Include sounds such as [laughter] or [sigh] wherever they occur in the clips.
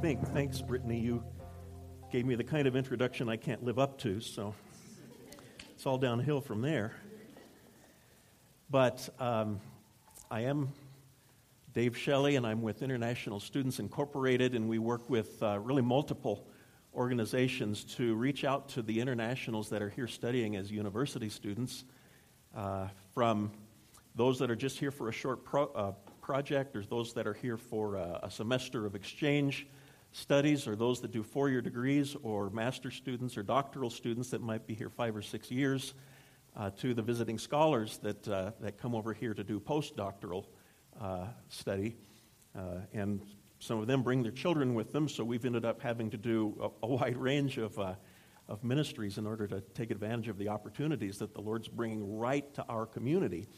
think. Thanks, Brittany. You gave me the kind of introduction I can't live up to, so it's all downhill from there. But um, I am Dave Shelley, and I'm with International Students Incorporated, and we work with uh, really multiple organizations to reach out to the internationals that are here studying as university students, uh, from those that are just here for a short pro, uh, project, there's those that are here for a, a semester of exchange studies, or those that do four year degrees, or master students or doctoral students that might be here five or six years, uh, to the visiting scholars that, uh, that come over here to do postdoctoral uh, study. Uh, and some of them bring their children with them, so we've ended up having to do a, a wide range of, uh, of ministries in order to take advantage of the opportunities that the Lord's bringing right to our community.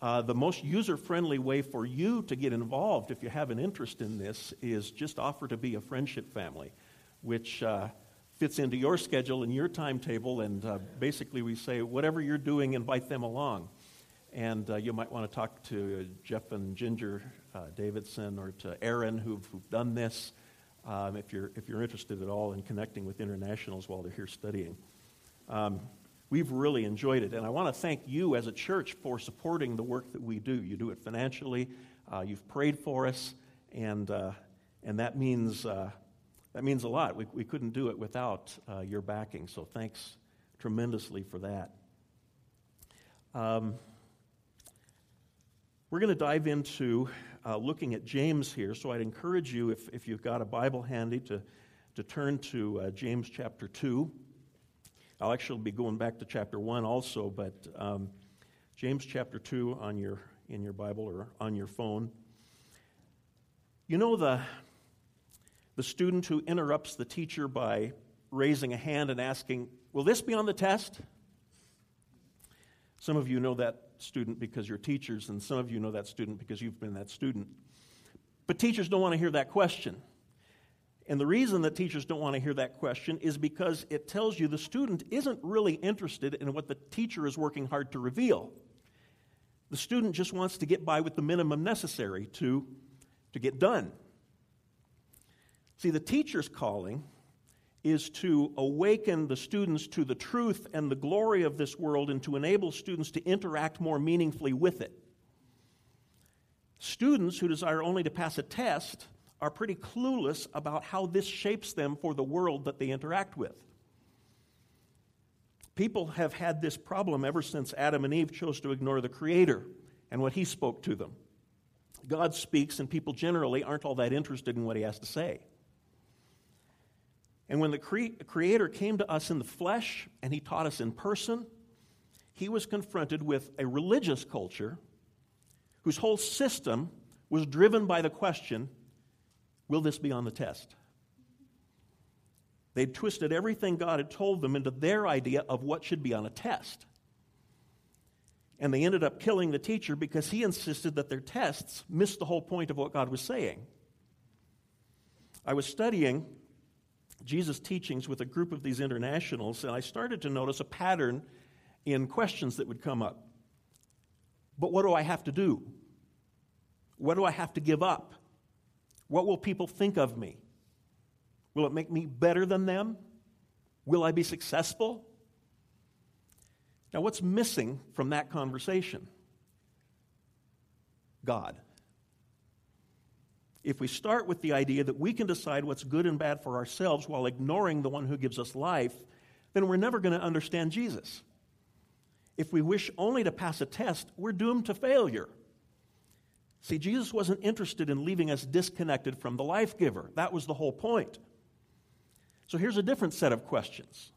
Uh, the most user friendly way for you to get involved, if you have an interest in this, is just offer to be a friendship family, which uh, fits into your schedule and your timetable. And uh, basically, we say, whatever you're doing, invite them along. And uh, you might want to talk to Jeff and Ginger uh, Davidson or to Aaron, who've, who've done this, um, if, you're, if you're interested at all in connecting with internationals while they're here studying. Um, we've really enjoyed it. And I want to thank you as a church for supporting the work that we do. You do it financially, uh, you've prayed for us, and, uh, and that, means, uh, that means a lot. We, we couldn't do it without uh, your backing, so thanks tremendously for that. Um, we're going to dive into uh, looking at James here, so I'd encourage you, if, if you've got a Bible handy, to, to turn to uh, James chapter 2. I'll actually be going back to chapter 1 also, but um, James chapter 2 on your, in your Bible or on your phone. You know the, the student who interrupts the teacher by raising a hand and asking, Will this be on the test? Some of you know that student because you're teachers, and some of you know that student because you've been that student. But teachers don't want to hear that question. And the reason that teachers don't want to hear that question is because it tells you the student isn't really interested in what the teacher is working hard to reveal. The student just wants to get by with the minimum necessary to, to get done. See, the teacher's calling is to awaken the students to the truth and the glory of this world and to enable students to interact more meaningfully with it. Students who desire only to pass a test are pretty clueless about how this shapes them for the world that they interact with. People have had this problem ever since Adam and Eve chose to ignore the Creator and what He spoke to them. God speaks, and people generally aren't all that interested in what He has to say. And when the cre- Creator came to us in the flesh and He taught us in person, He was confronted with a religious culture whose whole system was driven by the question Will this be on the test? They'd twisted everything God had told them into their idea of what should be on a test. And they ended up killing the teacher because he insisted that their tests missed the whole point of what God was saying. I was studying Jesus' teachings with a group of these internationals, and I started to notice a pattern in questions that would come up. But what do I have to do? What do I have to give up? What will people think of me? Will it make me better than them? Will I be successful? Now, what's missing from that conversation? God. If we start with the idea that we can decide what's good and bad for ourselves while ignoring the one who gives us life, then we're never going to understand Jesus. If we wish only to pass a test, we're doomed to failure. See, Jesus wasn't interested in leaving us disconnected from the life giver. That was the whole point. So here's a different set of questions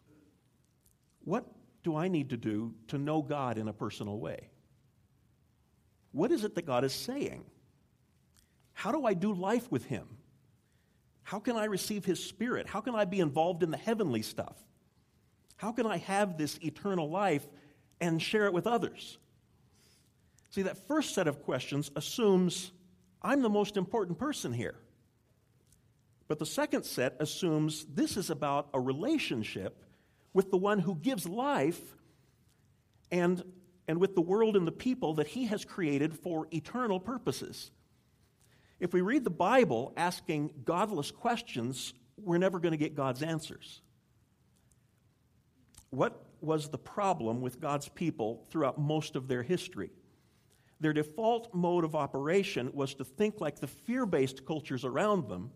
What do I need to do to know God in a personal way? What is it that God is saying? How do I do life with Him? How can I receive His Spirit? How can I be involved in the heavenly stuff? How can I have this eternal life and share it with others? See, that first set of questions assumes I'm the most important person here. But the second set assumes this is about a relationship with the one who gives life and, and with the world and the people that he has created for eternal purposes. If we read the Bible asking godless questions, we're never going to get God's answers. What was the problem with God's people throughout most of their history? Their default mode of operation was to think like the fear based cultures around them.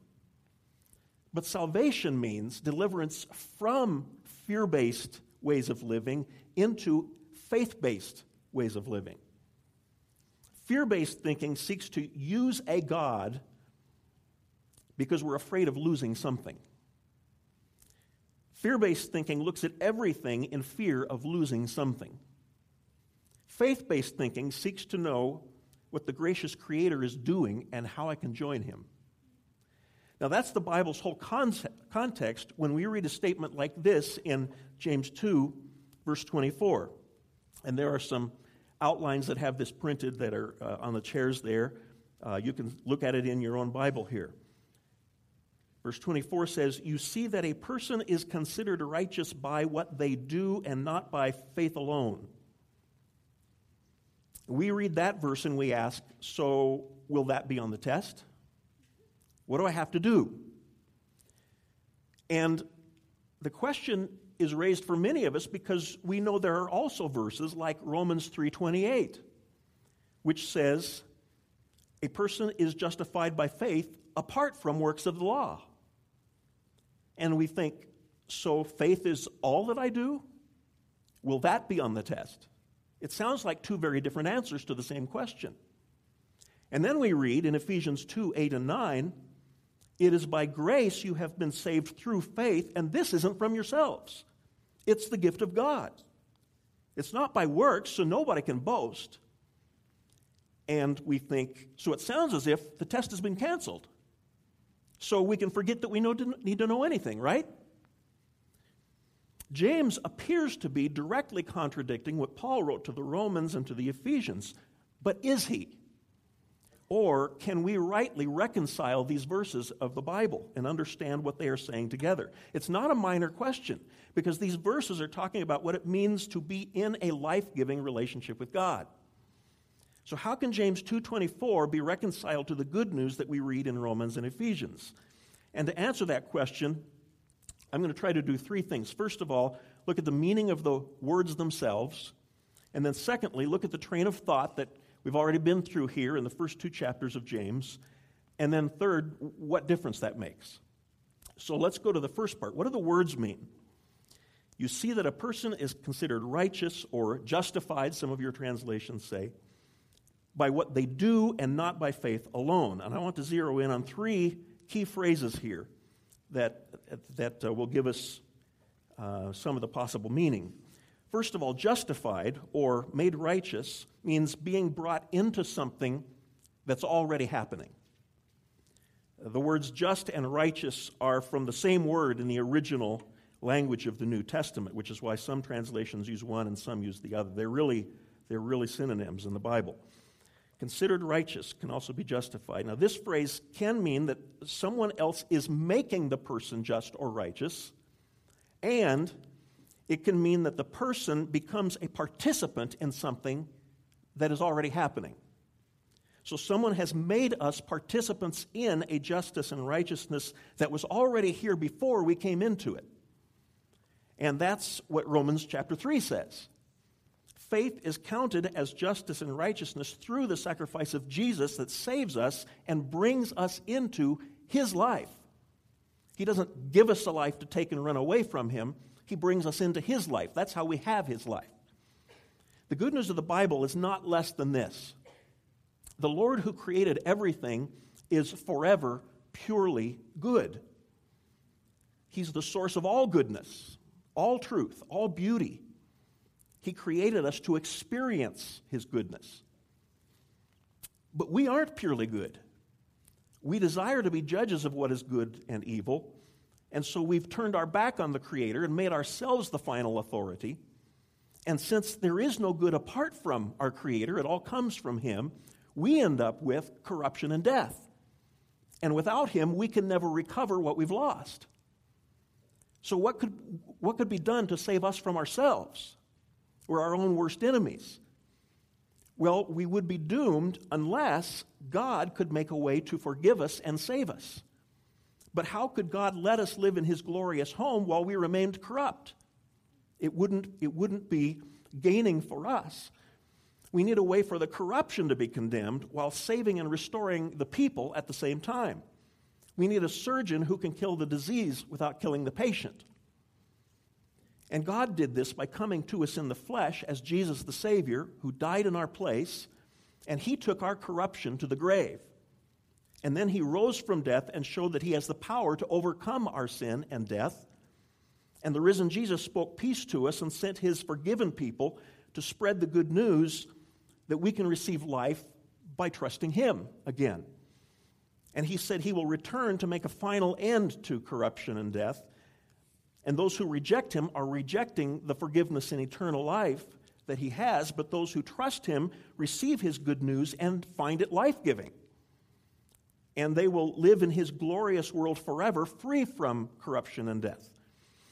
But salvation means deliverance from fear based ways of living into faith based ways of living. Fear based thinking seeks to use a God because we're afraid of losing something. Fear based thinking looks at everything in fear of losing something. Faith based thinking seeks to know what the gracious Creator is doing and how I can join Him. Now, that's the Bible's whole context when we read a statement like this in James 2, verse 24. And there are some outlines that have this printed that are uh, on the chairs there. Uh, you can look at it in your own Bible here. Verse 24 says, You see that a person is considered righteous by what they do and not by faith alone. We read that verse and we ask, So will that be on the test? What do I have to do? And the question is raised for many of us because we know there are also verses like Romans 3:28 which says a person is justified by faith apart from works of the law. And we think so faith is all that I do? Will that be on the test? It sounds like two very different answers to the same question. And then we read in Ephesians 2 8 and 9, it is by grace you have been saved through faith, and this isn't from yourselves. It's the gift of God. It's not by works, so nobody can boast. And we think, so it sounds as if the test has been canceled. So we can forget that we need to know anything, right? James appears to be directly contradicting what Paul wrote to the Romans and to the Ephesians, but is he? Or can we rightly reconcile these verses of the Bible and understand what they are saying together? It's not a minor question because these verses are talking about what it means to be in a life-giving relationship with God. So how can James 2:24 be reconciled to the good news that we read in Romans and Ephesians? And to answer that question, I'm going to try to do three things. First of all, look at the meaning of the words themselves. And then secondly, look at the train of thought that We've already been through here in the first two chapters of James. And then, third, what difference that makes. So let's go to the first part. What do the words mean? You see that a person is considered righteous or justified, some of your translations say, by what they do and not by faith alone. And I want to zero in on three key phrases here that, that uh, will give us uh, some of the possible meaning. First of all, justified or made righteous means being brought into something that's already happening. The words just and righteous are from the same word in the original language of the New Testament, which is why some translations use one and some use the other. They're really, they're really synonyms in the Bible. Considered righteous can also be justified. Now, this phrase can mean that someone else is making the person just or righteous, and it can mean that the person becomes a participant in something that is already happening. So, someone has made us participants in a justice and righteousness that was already here before we came into it. And that's what Romans chapter 3 says. Faith is counted as justice and righteousness through the sacrifice of Jesus that saves us and brings us into his life. He doesn't give us a life to take and run away from him, he brings us into His life. That's how we have His life. The good news of the Bible is not less than this the Lord who created everything is forever purely good. He's the source of all goodness, all truth, all beauty. He created us to experience His goodness. But we aren't purely good. We desire to be judges of what is good and evil, and so we've turned our back on the Creator and made ourselves the final authority. And since there is no good apart from our Creator, it all comes from Him, we end up with corruption and death. And without Him, we can never recover what we've lost. So, what could, what could be done to save us from ourselves? We're our own worst enemies. Well, we would be doomed unless God could make a way to forgive us and save us. But how could God let us live in his glorious home while we remained corrupt? It wouldn't, it wouldn't be gaining for us. We need a way for the corruption to be condemned while saving and restoring the people at the same time. We need a surgeon who can kill the disease without killing the patient. And God did this by coming to us in the flesh as Jesus the Savior, who died in our place, and He took our corruption to the grave. And then He rose from death and showed that He has the power to overcome our sin and death. And the risen Jesus spoke peace to us and sent His forgiven people to spread the good news that we can receive life by trusting Him again. And He said He will return to make a final end to corruption and death and those who reject him are rejecting the forgiveness and eternal life that he has, but those who trust him receive his good news and find it life giving. And they will live in his glorious world forever, free from corruption and death.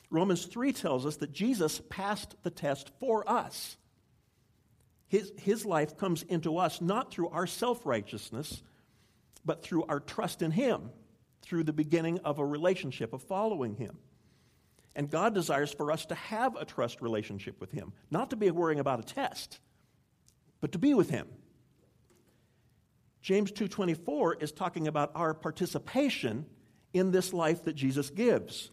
Romans 3 tells us that Jesus passed the test for us. His, his life comes into us not through our self righteousness, but through our trust in him, through the beginning of a relationship of following him. And God desires for us to have a trust relationship with Him, not to be worrying about a test, but to be with Him. James 2:24 is talking about our participation in this life that Jesus gives.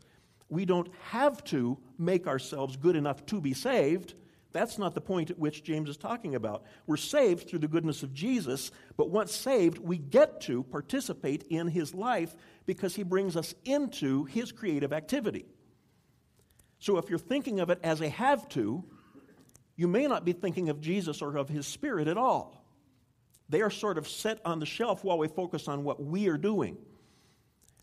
We don't have to make ourselves good enough to be saved. That's not the point at which James is talking about. We're saved through the goodness of Jesus, but once saved, we get to participate in his life because he brings us into his creative activity. So if you're thinking of it as a have to, you may not be thinking of Jesus or of his spirit at all. They are sort of set on the shelf while we focus on what we are doing.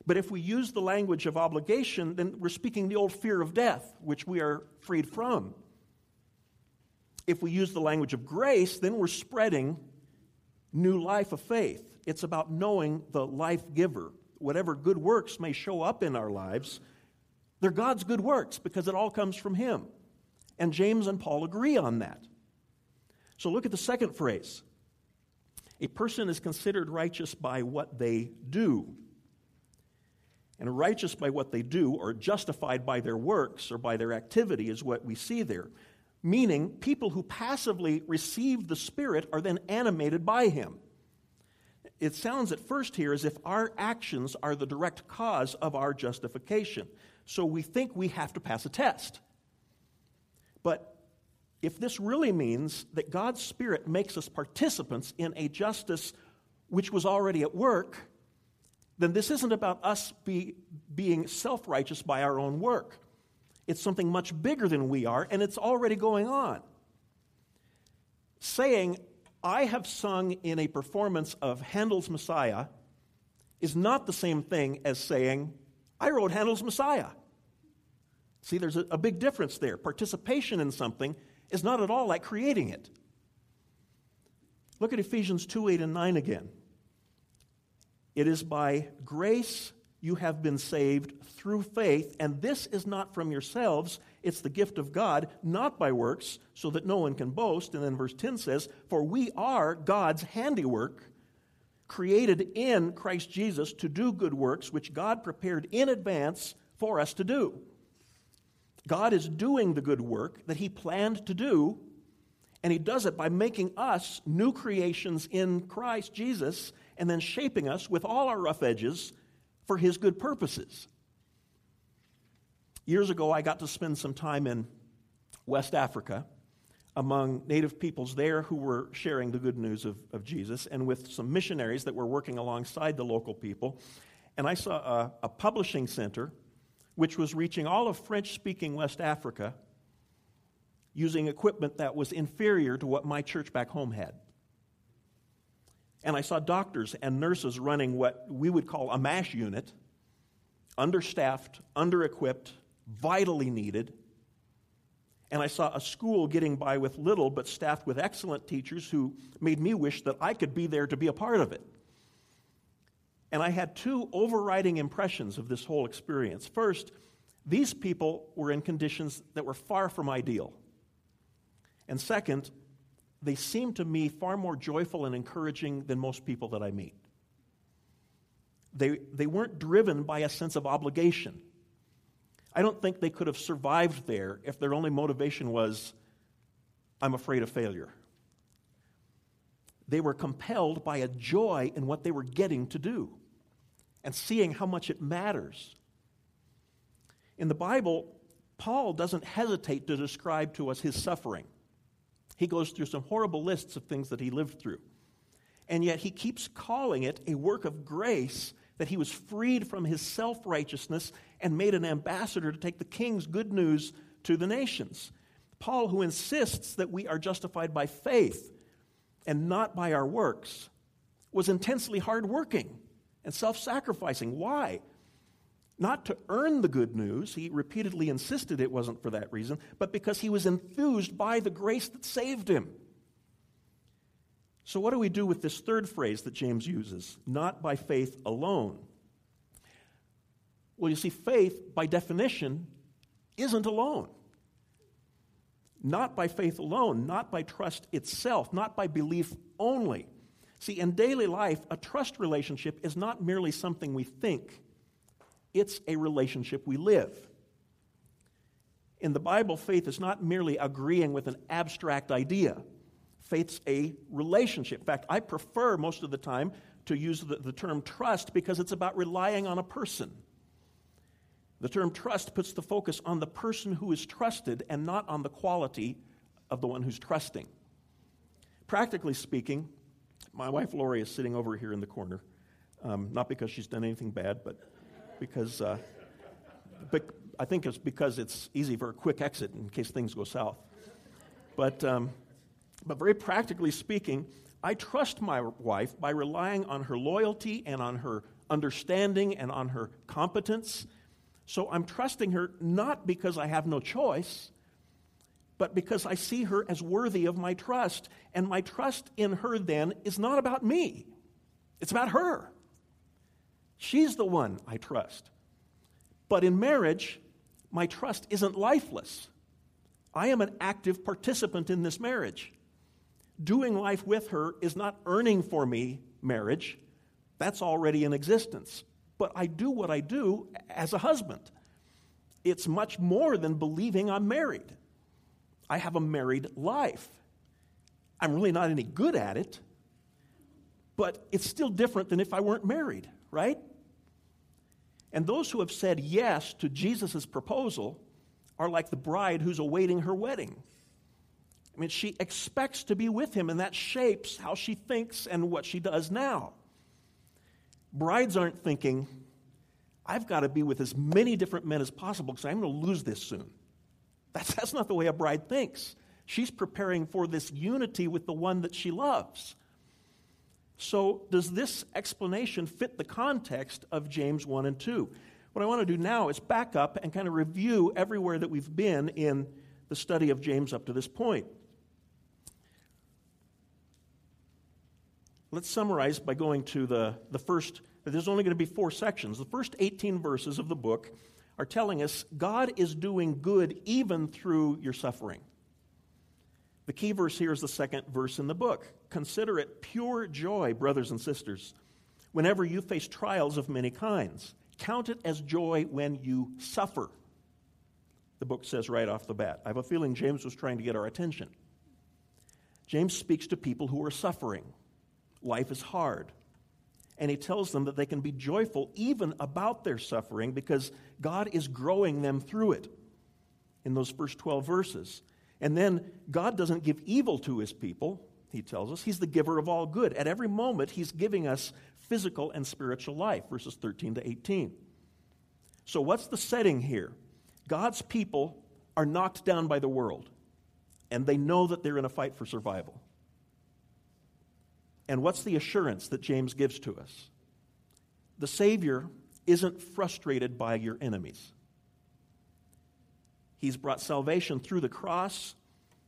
But if we use the language of obligation, then we're speaking the old fear of death, which we are freed from. If we use the language of grace, then we're spreading new life of faith. It's about knowing the life giver. Whatever good works may show up in our lives, they're God's good works because it all comes from Him. And James and Paul agree on that. So look at the second phrase. A person is considered righteous by what they do. And righteous by what they do, or justified by their works or by their activity, is what we see there. Meaning, people who passively receive the Spirit are then animated by Him. It sounds at first here as if our actions are the direct cause of our justification so we think we have to pass a test. But if this really means that God's Spirit makes us participants in a justice which was already at work, then this isn't about us be, being self righteous by our own work. It's something much bigger than we are, and it's already going on. Saying, I have sung in a performance of Handel's Messiah is not the same thing as saying, I wrote Handel's Messiah. See, there's a, a big difference there. Participation in something is not at all like creating it. Look at Ephesians 2 8 and 9 again. It is by grace you have been saved through faith, and this is not from yourselves, it's the gift of God, not by works, so that no one can boast. And then verse 10 says, For we are God's handiwork, created in Christ Jesus to do good works, which God prepared in advance for us to do. God is doing the good work that He planned to do, and He does it by making us new creations in Christ Jesus and then shaping us with all our rough edges for His good purposes. Years ago, I got to spend some time in West Africa among native peoples there who were sharing the good news of, of Jesus and with some missionaries that were working alongside the local people. And I saw a, a publishing center which was reaching all of French speaking West Africa using equipment that was inferior to what my church back home had. And I saw doctors and nurses running what we would call a MASH unit, understaffed, under equipped, vitally needed. And I saw a school getting by with little but staffed with excellent teachers who made me wish that I could be there to be a part of it. And I had two overriding impressions of this whole experience. First, these people were in conditions that were far from ideal. And second, they seemed to me far more joyful and encouraging than most people that I meet. They, they weren't driven by a sense of obligation. I don't think they could have survived there if their only motivation was, I'm afraid of failure. They were compelled by a joy in what they were getting to do and seeing how much it matters. In the Bible, Paul doesn't hesitate to describe to us his suffering. He goes through some horrible lists of things that he lived through. And yet he keeps calling it a work of grace that he was freed from his self righteousness and made an ambassador to take the king's good news to the nations. Paul, who insists that we are justified by faith and not by our works, was intensely hardworking and self sacrificing. Why? Not to earn the good news, he repeatedly insisted it wasn't for that reason, but because he was enthused by the grace that saved him. So, what do we do with this third phrase that James uses? Not by faith alone. Well, you see, faith, by definition, isn't alone. Not by faith alone, not by trust itself, not by belief only. See, in daily life, a trust relationship is not merely something we think, it's a relationship we live. In the Bible, faith is not merely agreeing with an abstract idea. Faith's a relationship. In fact, I prefer most of the time to use the, the term trust because it's about relying on a person. The term trust puts the focus on the person who is trusted and not on the quality of the one who's trusting. Practically speaking, my wife Lori is sitting over here in the corner, um, not because she's done anything bad, but because uh, I think it's because it's easy for a quick exit in case things go south. But um, but very practically speaking, I trust my wife by relying on her loyalty and on her understanding and on her competence. So I'm trusting her not because I have no choice, but because I see her as worthy of my trust. And my trust in her then is not about me, it's about her. She's the one I trust. But in marriage, my trust isn't lifeless. I am an active participant in this marriage doing life with her is not earning for me marriage. That's already in existence. But I do what I do as a husband. It's much more than believing I'm married. I have a married life. I'm really not any good at it, but it's still different than if I weren't married, right? And those who have said yes to Jesus' proposal are like the bride who's awaiting her wedding. I mean, she expects to be with him, and that shapes how she thinks and what she does now. Brides aren't thinking, I've got to be with as many different men as possible because I'm going to lose this soon. That's, that's not the way a bride thinks. She's preparing for this unity with the one that she loves. So, does this explanation fit the context of James 1 and 2? What I want to do now is back up and kind of review everywhere that we've been in the study of James up to this point. Let's summarize by going to the, the first, there's only going to be four sections. The first 18 verses of the book are telling us God is doing good even through your suffering. The key verse here is the second verse in the book. Consider it pure joy, brothers and sisters, whenever you face trials of many kinds. Count it as joy when you suffer. The book says right off the bat. I have a feeling James was trying to get our attention. James speaks to people who are suffering life is hard. And he tells them that they can be joyful even about their suffering because God is growing them through it in those first 12 verses. And then God doesn't give evil to his people, he tells us. He's the giver of all good. At every moment, he's giving us physical and spiritual life, verses 13 to 18. So, what's the setting here? God's people are knocked down by the world, and they know that they're in a fight for survival. And what's the assurance that James gives to us? The Savior isn't frustrated by your enemies. He's brought salvation through the cross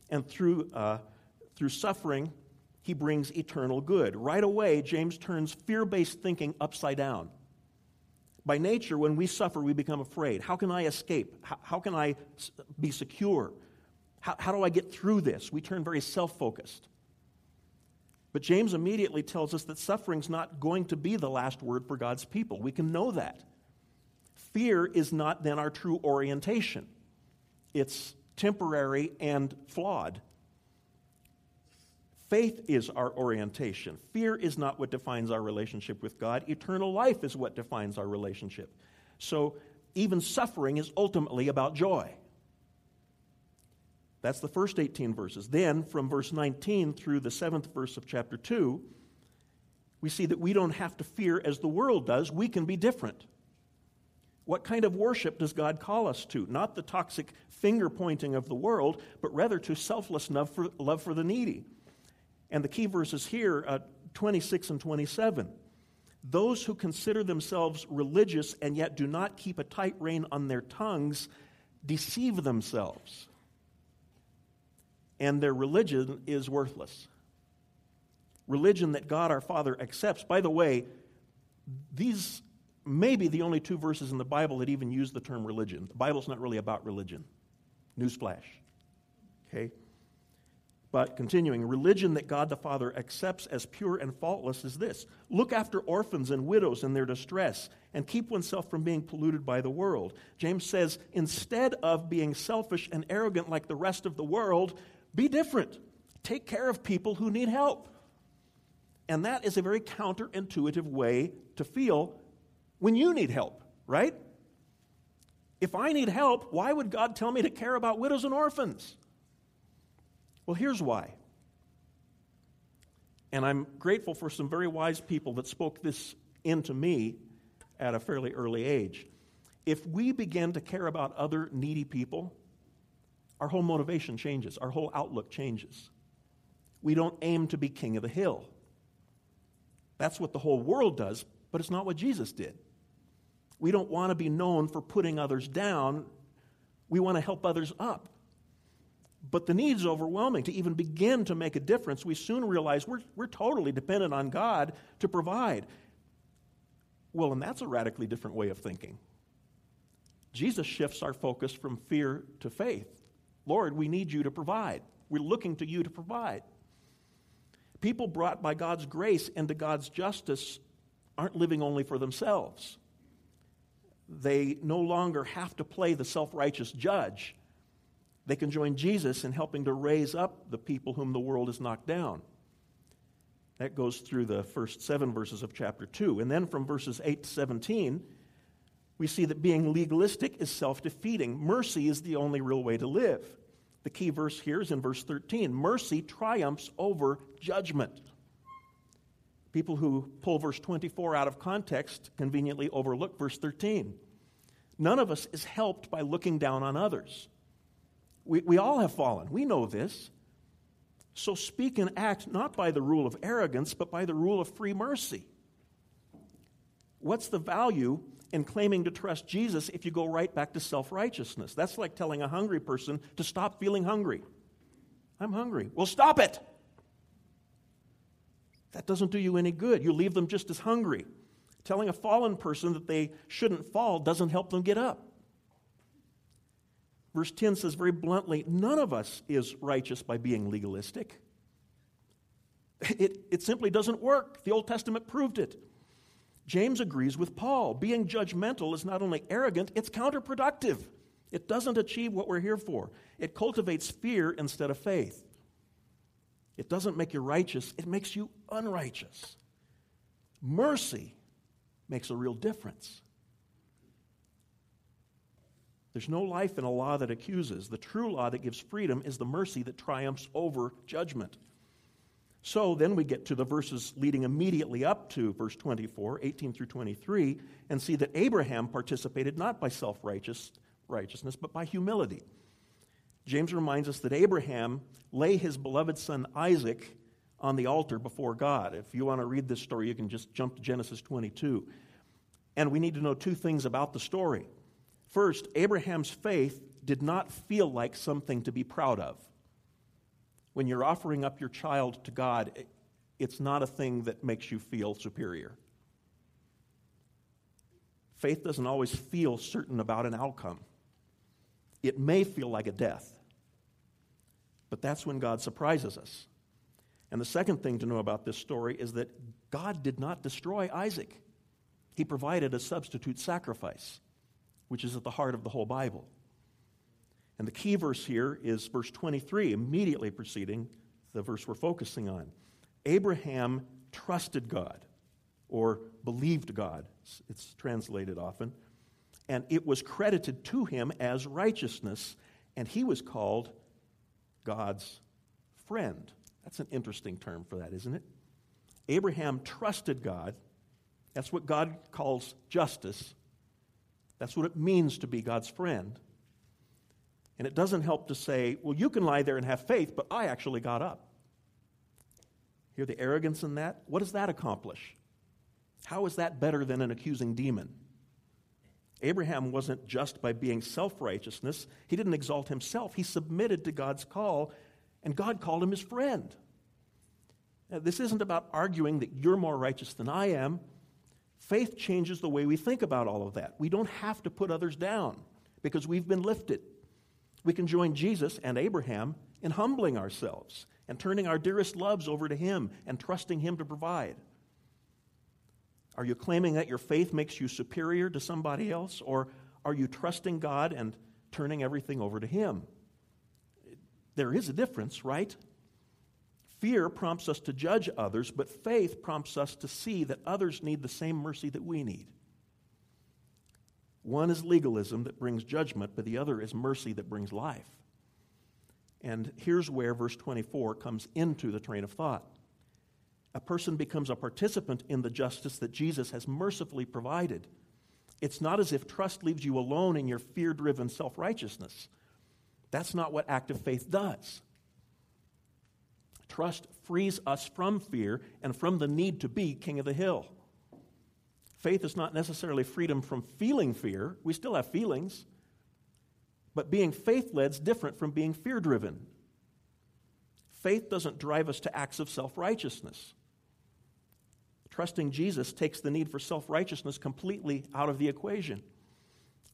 and through, uh, through suffering. He brings eternal good. Right away, James turns fear based thinking upside down. By nature, when we suffer, we become afraid. How can I escape? How, how can I be secure? How, how do I get through this? We turn very self focused. But James immediately tells us that suffering's not going to be the last word for God's people. We can know that. Fear is not then our true orientation, it's temporary and flawed. Faith is our orientation. Fear is not what defines our relationship with God. Eternal life is what defines our relationship. So even suffering is ultimately about joy. That's the first 18 verses. Then, from verse 19 through the seventh verse of chapter 2, we see that we don't have to fear as the world does. We can be different. What kind of worship does God call us to? Not the toxic finger pointing of the world, but rather to selfless love for, love for the needy. And the key verses here, uh, 26 and 27. Those who consider themselves religious and yet do not keep a tight rein on their tongues deceive themselves. And their religion is worthless. Religion that God our Father accepts. By the way, these may be the only two verses in the Bible that even use the term religion. The Bible's not really about religion. Newsflash. Okay? But continuing, religion that God the Father accepts as pure and faultless is this look after orphans and widows in their distress and keep oneself from being polluted by the world. James says, instead of being selfish and arrogant like the rest of the world, be different. Take care of people who need help. And that is a very counterintuitive way to feel when you need help, right? If I need help, why would God tell me to care about widows and orphans? Well, here's why. And I'm grateful for some very wise people that spoke this into me at a fairly early age. If we begin to care about other needy people, our whole motivation changes, our whole outlook changes. We don't aim to be king of the hill. That's what the whole world does, but it's not what Jesus did. We don't want to be known for putting others down, we want to help others up. But the need is overwhelming. To even begin to make a difference, we soon realize we're, we're totally dependent on God to provide. Well, and that's a radically different way of thinking. Jesus shifts our focus from fear to faith. Lord, we need you to provide. We're looking to you to provide. People brought by God's grace into God's justice aren't living only for themselves. They no longer have to play the self righteous judge they can join Jesus in helping to raise up the people whom the world has knocked down. That goes through the first seven verses of chapter 2. And then from verses 8 to 17, we see that being legalistic is self defeating. Mercy is the only real way to live. The key verse here is in verse 13 mercy triumphs over judgment. People who pull verse 24 out of context conveniently overlook verse 13. None of us is helped by looking down on others. We, we all have fallen. We know this. So speak and act not by the rule of arrogance, but by the rule of free mercy. What's the value in claiming to trust Jesus if you go right back to self righteousness? That's like telling a hungry person to stop feeling hungry. I'm hungry. Well, stop it. That doesn't do you any good. You leave them just as hungry. Telling a fallen person that they shouldn't fall doesn't help them get up. Verse 10 says very bluntly none of us is righteous by being legalistic. [laughs] It, it simply doesn't work. The Old Testament proved it. James agrees with Paul. Being judgmental is not only arrogant, it's counterproductive. It doesn't achieve what we're here for. It cultivates fear instead of faith. It doesn't make you righteous, it makes you unrighteous. Mercy makes a real difference. There's no life in a law that accuses. The true law that gives freedom is the mercy that triumphs over judgment. So then we get to the verses leading immediately up to verse 24, 18 through 23, and see that Abraham participated not by self righteous righteousness, but by humility. James reminds us that Abraham lay his beloved son Isaac on the altar before God. If you want to read this story, you can just jump to Genesis 22. And we need to know two things about the story. First, Abraham's faith did not feel like something to be proud of. When you're offering up your child to God, it's not a thing that makes you feel superior. Faith doesn't always feel certain about an outcome. It may feel like a death, but that's when God surprises us. And the second thing to know about this story is that God did not destroy Isaac, He provided a substitute sacrifice, which is at the heart of the whole Bible. And the key verse here is verse 23, immediately preceding the verse we're focusing on. Abraham trusted God, or believed God, it's translated often, and it was credited to him as righteousness, and he was called God's friend. That's an interesting term for that, isn't it? Abraham trusted God. That's what God calls justice. That's what it means to be God's friend. And it doesn't help to say, well, you can lie there and have faith, but I actually got up. Hear the arrogance in that? What does that accomplish? How is that better than an accusing demon? Abraham wasn't just by being self righteousness, he didn't exalt himself. He submitted to God's call, and God called him his friend. Now, this isn't about arguing that you're more righteous than I am. Faith changes the way we think about all of that. We don't have to put others down because we've been lifted. We can join Jesus and Abraham in humbling ourselves and turning our dearest loves over to Him and trusting Him to provide. Are you claiming that your faith makes you superior to somebody else, or are you trusting God and turning everything over to Him? There is a difference, right? Fear prompts us to judge others, but faith prompts us to see that others need the same mercy that we need. One is legalism that brings judgment, but the other is mercy that brings life. And here's where verse 24 comes into the train of thought. A person becomes a participant in the justice that Jesus has mercifully provided. It's not as if trust leaves you alone in your fear driven self righteousness. That's not what active faith does. Trust frees us from fear and from the need to be king of the hill. Faith is not necessarily freedom from feeling fear. We still have feelings. But being faith led is different from being fear driven. Faith doesn't drive us to acts of self righteousness. Trusting Jesus takes the need for self righteousness completely out of the equation.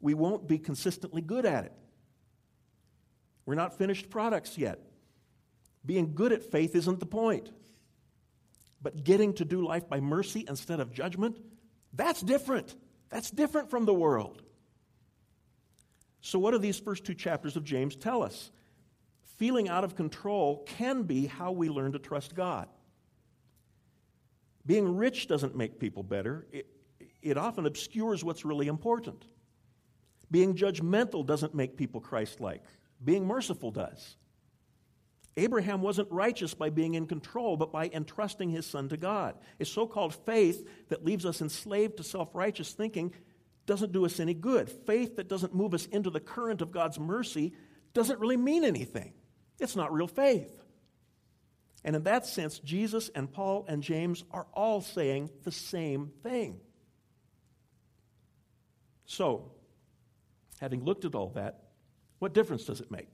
We won't be consistently good at it. We're not finished products yet. Being good at faith isn't the point. But getting to do life by mercy instead of judgment, that's different. That's different from the world. So, what do these first two chapters of James tell us? Feeling out of control can be how we learn to trust God. Being rich doesn't make people better, it, it often obscures what's really important. Being judgmental doesn't make people Christ like, being merciful does. Abraham wasn't righteous by being in control, but by entrusting his son to God. A so called faith that leaves us enslaved to self righteous thinking doesn't do us any good. Faith that doesn't move us into the current of God's mercy doesn't really mean anything. It's not real faith. And in that sense, Jesus and Paul and James are all saying the same thing. So, having looked at all that, what difference does it make?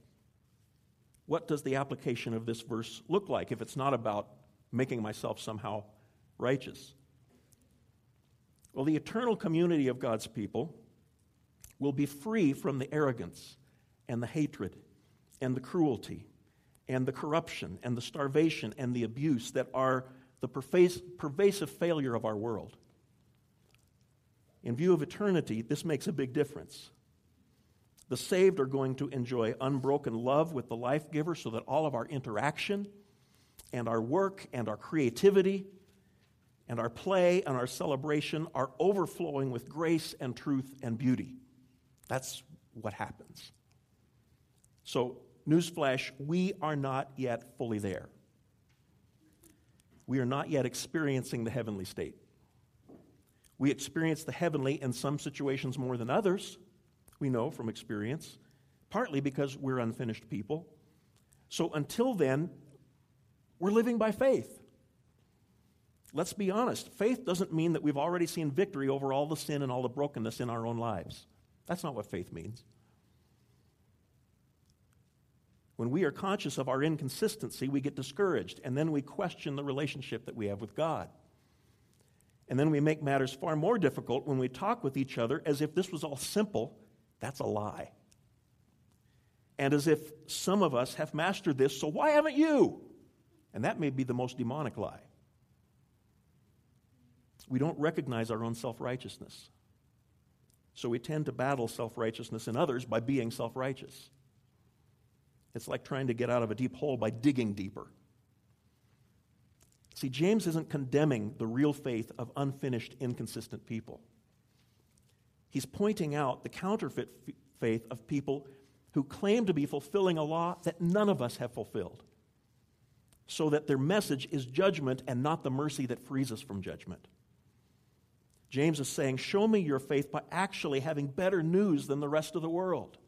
What does the application of this verse look like if it's not about making myself somehow righteous? Well, the eternal community of God's people will be free from the arrogance and the hatred and the cruelty and the corruption and the starvation and the abuse that are the pervasive failure of our world. In view of eternity, this makes a big difference. The saved are going to enjoy unbroken love with the life giver so that all of our interaction and our work and our creativity and our play and our celebration are overflowing with grace and truth and beauty. That's what happens. So, newsflash, we are not yet fully there. We are not yet experiencing the heavenly state. We experience the heavenly in some situations more than others, we know from experience, partly because we're unfinished people. So, until then, we're living by faith let's be honest, faith doesn't mean that we've already seen victory over all the sin and all the brokenness in our own lives. That's not what faith means. When we are conscious of our inconsistency, we get discouraged, and then we question the relationship that we have with God. And then we make matters far more difficult when we talk with each other as if this was all simple. That's a lie. And as if some of us have mastered this, so why haven't you? And that may be the most demonic lie. We don't recognize our own self righteousness. So we tend to battle self righteousness in others by being self righteous. It's like trying to get out of a deep hole by digging deeper. See, James isn't condemning the real faith of unfinished, inconsistent people. He's pointing out the counterfeit f- faith of people who claim to be fulfilling a law that none of us have fulfilled, so that their message is judgment and not the mercy that frees us from judgment. James is saying, Show me your faith by actually having better news than the rest of the world.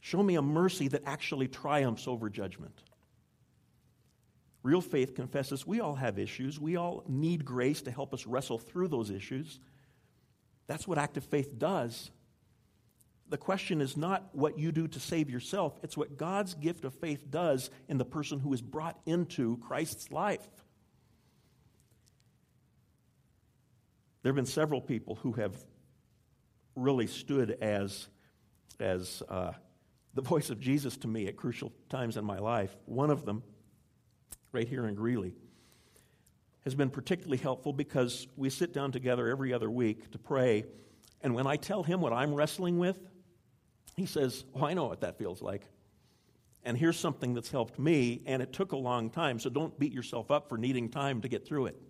Show me a mercy that actually triumphs over judgment. Real faith confesses we all have issues. We all need grace to help us wrestle through those issues. That's what active faith does. The question is not what you do to save yourself, it's what God's gift of faith does in the person who is brought into Christ's life. There have been several people who have really stood as, as uh, the [laughs] voice of Jesus to me at crucial times in my life. One of them, right here in Greeley, has been particularly helpful because we sit down together every other week to pray. And when I tell him what I'm wrestling with, he says, Oh, I know what that feels like. And here's something that's helped me, and it took a long time, so don't beat yourself up for needing time to get through it.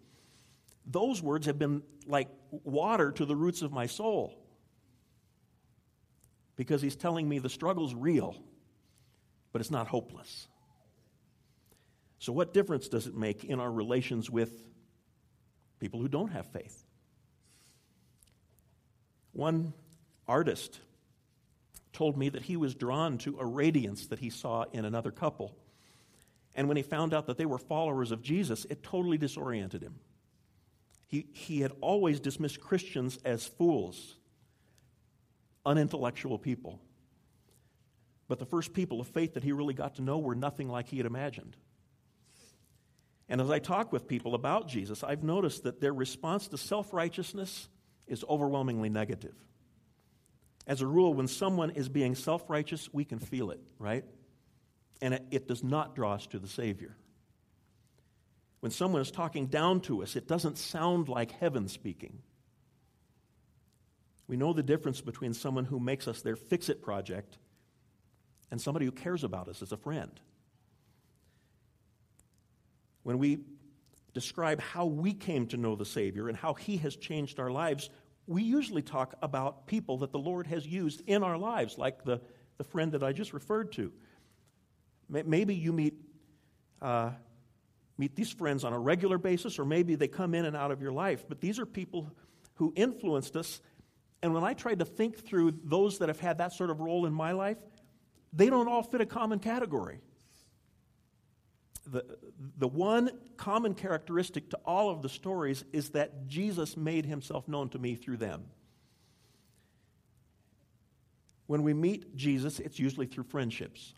Those words have been like water to the roots of my soul because he's telling me the struggle's real, but it's not hopeless. So, what difference does it make in our relations with people who don't have faith? One artist told me that he was drawn to a radiance that he saw in another couple. And when he found out that they were followers of Jesus, it totally disoriented him. He, he had always dismissed Christians as fools unintellectual people. But the first people of faith that he really got to know were nothing like he had imagined. And as I talk with people about Jesus, I've noticed that their response to self righteousness is overwhelmingly negative. As a rule, when someone is being self righteous, we can feel it, right? And it, it, does not draw us to the Savior. When someone is talking down to us, it doesn't sound like heaven speaking. We know the difference between someone who makes us their fix it project and somebody who cares about us as a friend. When we describe how we came to know the Savior and how He has changed our lives, we usually talk about people that the Lord has used in our lives, like the, the friend that I just referred to. Maybe you meet, uh, meet these friends on a regular basis, or maybe they come in and out of your life, but these are people who influenced us and when I tried to think through those that have had that sort of role in my life, they don't all fit a common category. The, the one common characteristic to all of the stories is that Jesus made himself known to me through them. When we meet Jesus, it's usually through friendships.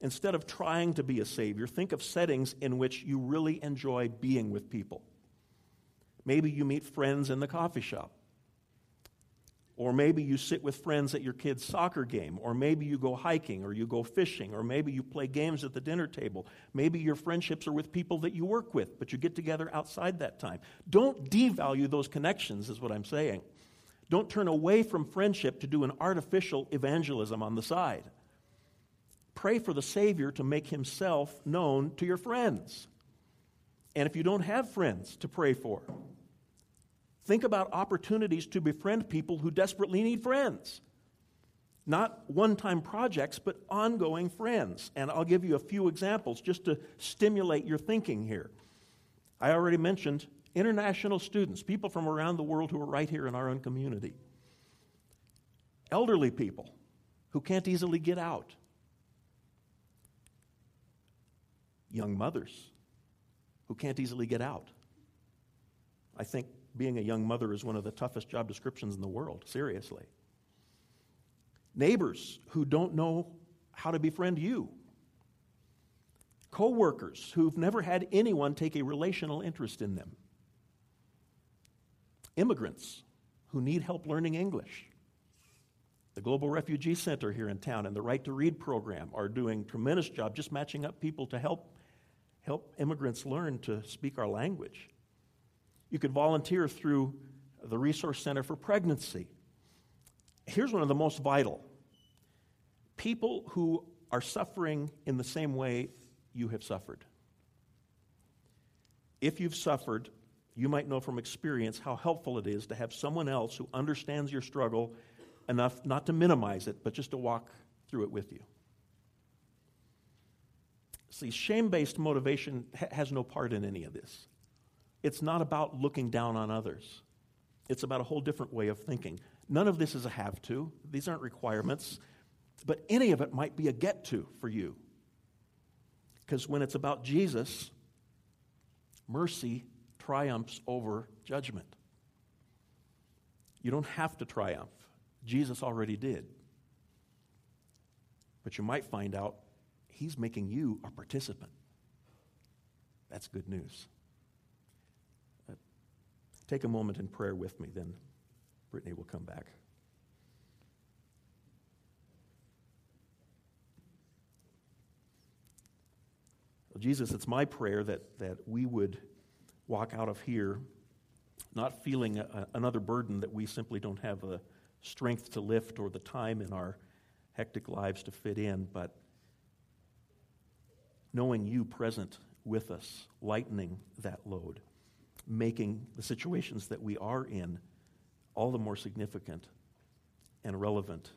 Instead of trying to be a savior, think of settings in which you really enjoy being with people. Maybe you meet friends in the coffee shop. Or maybe you sit with friends at your kid's soccer game, or maybe you go hiking, or you go fishing, or maybe you play games at the dinner table. Maybe your friendships are with people that you work with, but you get together outside that time. Don't devalue those connections, is what I'm saying. Don't turn away from friendship to do an artificial evangelism on the side. Pray for the Savior to make himself known to your friends. And if you don't have friends to pray for, Think about opportunities to befriend people who desperately need friends. Not one time projects, but ongoing friends. And I'll give you a few examples just to stimulate your thinking here. I already mentioned international students, people from around the world who are right here in our own community. Elderly people who can't easily get out. Young mothers who can't easily get out. I think being a young mother is one of the toughest job descriptions in the world, seriously. Neighbors who don't know how to befriend you. Co-workers who've never had anyone take a relational interest in them. Immigrants who need help learning English. The Global Refugee Center here in town and the Right to Read program are doing tremendous job just matching up people to help help immigrants learn to speak our language. You could volunteer through the Resource Center for Pregnancy. Here's one of the most vital people who are suffering in the same way you have suffered. If you've suffered, you might know from experience how helpful it is to have someone else who understands your struggle enough not to minimize it, but just to walk through it with you. See, shame based motivation ha- has no part in any of this. It's not about looking down on others, it's about a whole different way of thinking. None of this is a have to, these aren't requirements, but any of it might be a get to for you. Because when it's about Jesus, mercy triumphs over judgment. You don't have to triumph. Jesus already did. But you might find out he's making you a participant. That's good news. Take a moment in prayer with me, then Brittany will come back. Well, Jesus, it's my prayer that, that we would walk out of here not feeling a, another burden that we simply don't have the strength to lift or the time in our hectic lives to fit in, but knowing you present with us, lightening that load, making the situations that we are in all the more significant and relevant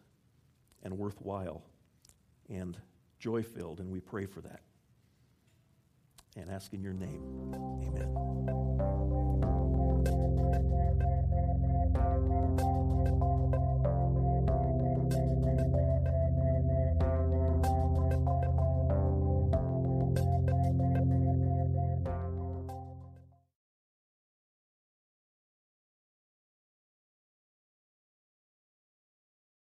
and worthwhile and joy filled, and we pray for that. And ask in your name. Amen.